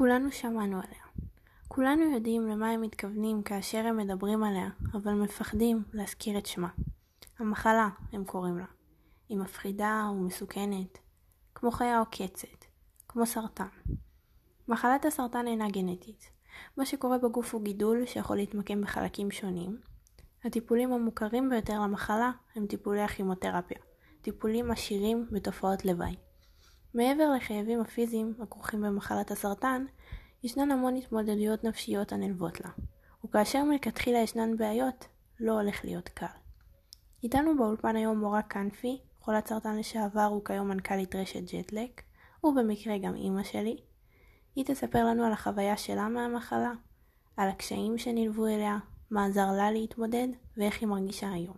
כולנו שמענו עליה. כולנו יודעים למה הם מתכוונים כאשר הם מדברים עליה, אבל מפחדים להזכיר את שמה. המחלה, הם קוראים לה. היא מפחידה ומסוכנת, כמו חיה עוקצת, כמו סרטן. מחלת הסרטן אינה גנטית. מה שקורה בגוף הוא גידול שיכול להתמקם בחלקים שונים. הטיפולים המוכרים ביותר למחלה הם טיפולי הכימותרפיה, טיפולים עשירים בתופעות לוואי. מעבר לכאבים הפיזיים הכרוכים במחלת הסרטן, ישנן המון התמודדויות נפשיות הנלוות לה, וכאשר מלכתחילה ישנן בעיות, לא הולך להיות קל. איתנו באולפן היום מורה קנפי, חולת סרטן לשעבר וכיום מנכ"לית רשת ג'טלק, ובמקרה גם אימא שלי. היא תספר לנו על החוויה שלה מהמחלה, על הקשיים שנלוו אליה, מה עזר לה להתמודד ואיך היא מרגישה היום.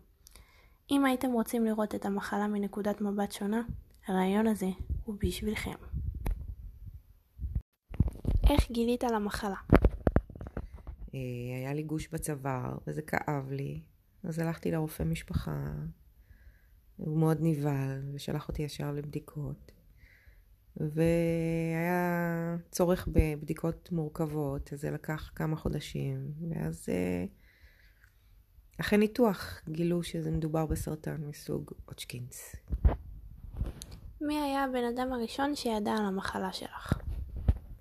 אם הייתם רוצים לראות את המחלה מנקודת מבט שונה, הרעיון הזה הוא בשבילכם. איך גילית על המחלה? אה, היה לי גוש בצוואר, וזה כאב לי. אז הלכתי לרופא משפחה, הוא מאוד נבהל, ושלח אותי ישר לבדיקות. והיה צורך בבדיקות מורכבות, אז זה לקח כמה חודשים, ואז אה, אחרי ניתוח גילו שזה מדובר בסרטן מסוג אוצ'קינס. מי היה הבן אדם הראשון שידע על המחלה שלך?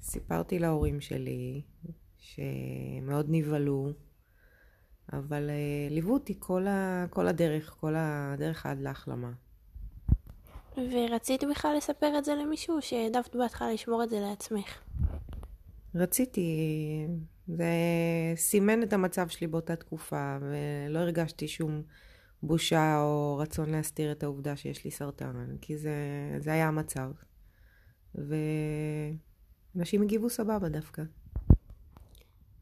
סיפרתי להורים שלי, שמאוד נבהלו, אבל uh, ליוו אותי כל, ה, כל הדרך, כל הדרך עד להחלמה. ורצית בכלל לספר את זה למישהו, שהעדפת בהתחלה לשמור את זה לעצמך? רציתי, זה סימן את המצב שלי באותה תקופה, ולא הרגשתי שום בושה או רצון להסתיר את העובדה שיש לי סרטן, כי זה, זה היה המצב. ואנשים הגיבו סבבה דווקא.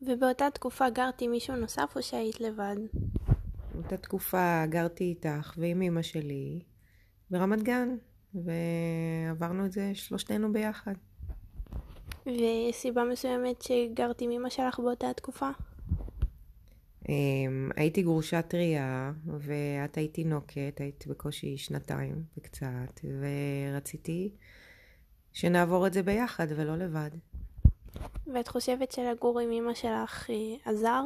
ובאותה תקופה גרתי מישהו נוסף או שהיית לבד? באותה תקופה גרתי איתך ועם אמא שלי ברמת גן, ועברנו את זה שלושתנו ביחד. ויש סיבה מסוימת שגרתי עם אמא שלך באותה תקופה? אמ, הייתי גרושה טריה, ואת היית תינוקת, היית בקושי שנתיים וקצת, ורציתי שנעבור את זה ביחד ולא לבד. ואת חושבת שלגור עם אמא שלך אה, עזר?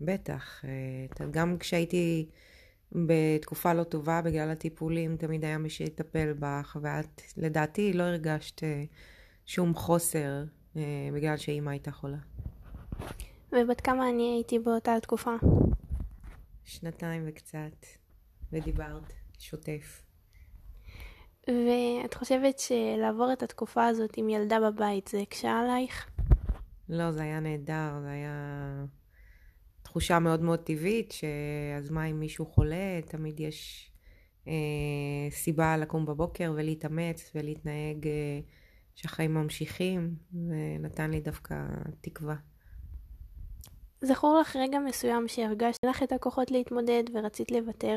בטח. אה, גם כשהייתי בתקופה לא טובה בגלל הטיפולים, תמיד היה מי שיטפל בך, ואת, לדעתי, לא הרגשת אה, שום חוסר בגלל שאימא הייתה חולה. ובת כמה אני הייתי באותה תקופה? שנתיים וקצת, ודיברת שוטף. ואת חושבת שלעבור את התקופה הזאת עם ילדה בבית זה הקשה עלייך? לא, זה היה נהדר, זה היה תחושה מאוד מאוד טבעית, שאז מה אם מישהו חולה, תמיד יש אה, סיבה לקום בבוקר ולהתאמץ ולהתנהג אה, שהחיים ממשיכים, ונתן לי דווקא תקווה. זכור לך רגע מסוים שהרגשת לך את הכוחות להתמודד ורצית לוותר?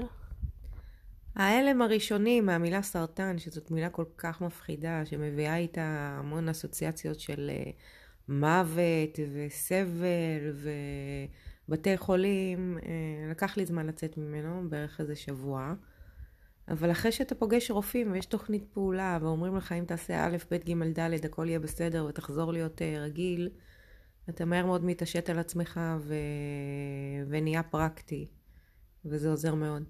ההלם הראשוני מהמילה סרטן, שזאת מילה כל כך מפחידה, שמביאה איתה המון אסוציאציות של אה, מוות וסבל ובתי חולים, אה, לקח לי זמן לצאת ממנו, בערך איזה שבוע. אבל אחרי שאתה פוגש רופאים ויש תוכנית פעולה ואומרים לך אם תעשה א', ב', ג', ד', הכל יהיה בסדר ותחזור להיות אה, רגיל, אתה מהר מאוד מתעשת על עצמך ו... ונהיה פרקטי, וזה עוזר מאוד.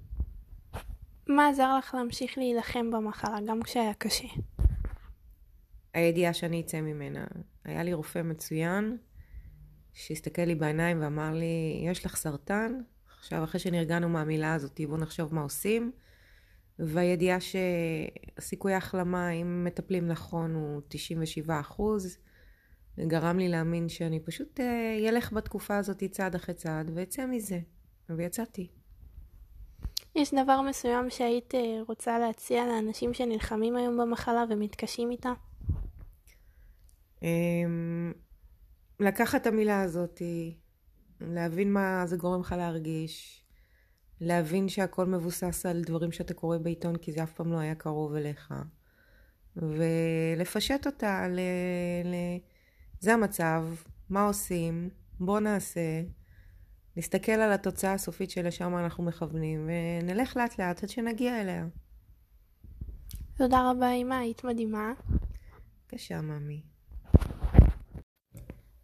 מה עזר לך להמשיך להילחם במחלה, גם כשהיה קשה? הידיעה שאני אצא ממנה. היה לי רופא מצוין, שהסתכל לי בעיניים ואמר לי, יש לך סרטן, עכשיו אחרי שנרגענו מהמילה הזאת, בואו נחשוב מה עושים. והידיעה שהסיכוי ההחלמה, אם מטפלים נכון, הוא 97 אחוז. גרם לי להאמין שאני פשוט אלך בתקופה הזאת צעד אחרי צעד ואצא מזה. ויצאתי. יש דבר מסוים שהיית רוצה להציע לאנשים שנלחמים היום במחלה ומתקשים איתה? לקחת את המילה הזאת, להבין מה זה גורם לך להרגיש, להבין שהכל מבוסס על דברים שאתה קורא בעיתון כי זה אף פעם לא היה קרוב אליך, ולפשט אותה ל... ל... זה המצב, מה עושים, בוא נעשה, נסתכל על התוצאה הסופית שלשם אנחנו מכוונים, ונלך לאט לאט עד שנגיע אליה. תודה רבה אמא, היית מדהימה. בבקשה, ממי.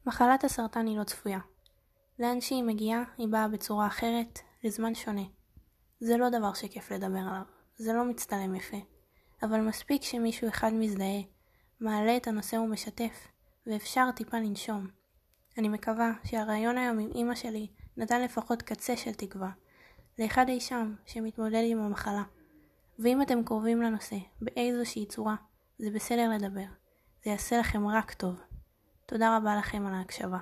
מחלת הסרטן היא לא צפויה. לאן שהיא מגיעה, היא באה בצורה אחרת, לזמן שונה. זה לא דבר שכיף לדבר עליו, זה לא מצטלם יפה. אבל מספיק שמישהו אחד מזדהה, מעלה את הנושא ומשתף, ואפשר טיפה לנשום. אני מקווה שהרעיון היום עם אמא שלי נתן לפחות קצה של תקווה, לאחד אי שם שמתמודד עם המחלה. ואם אתם קרובים לנושא, באיזושהי צורה, זה בסדר לדבר. זה יעשה לכם רק טוב. תודה רבה לכם על ההקשבה.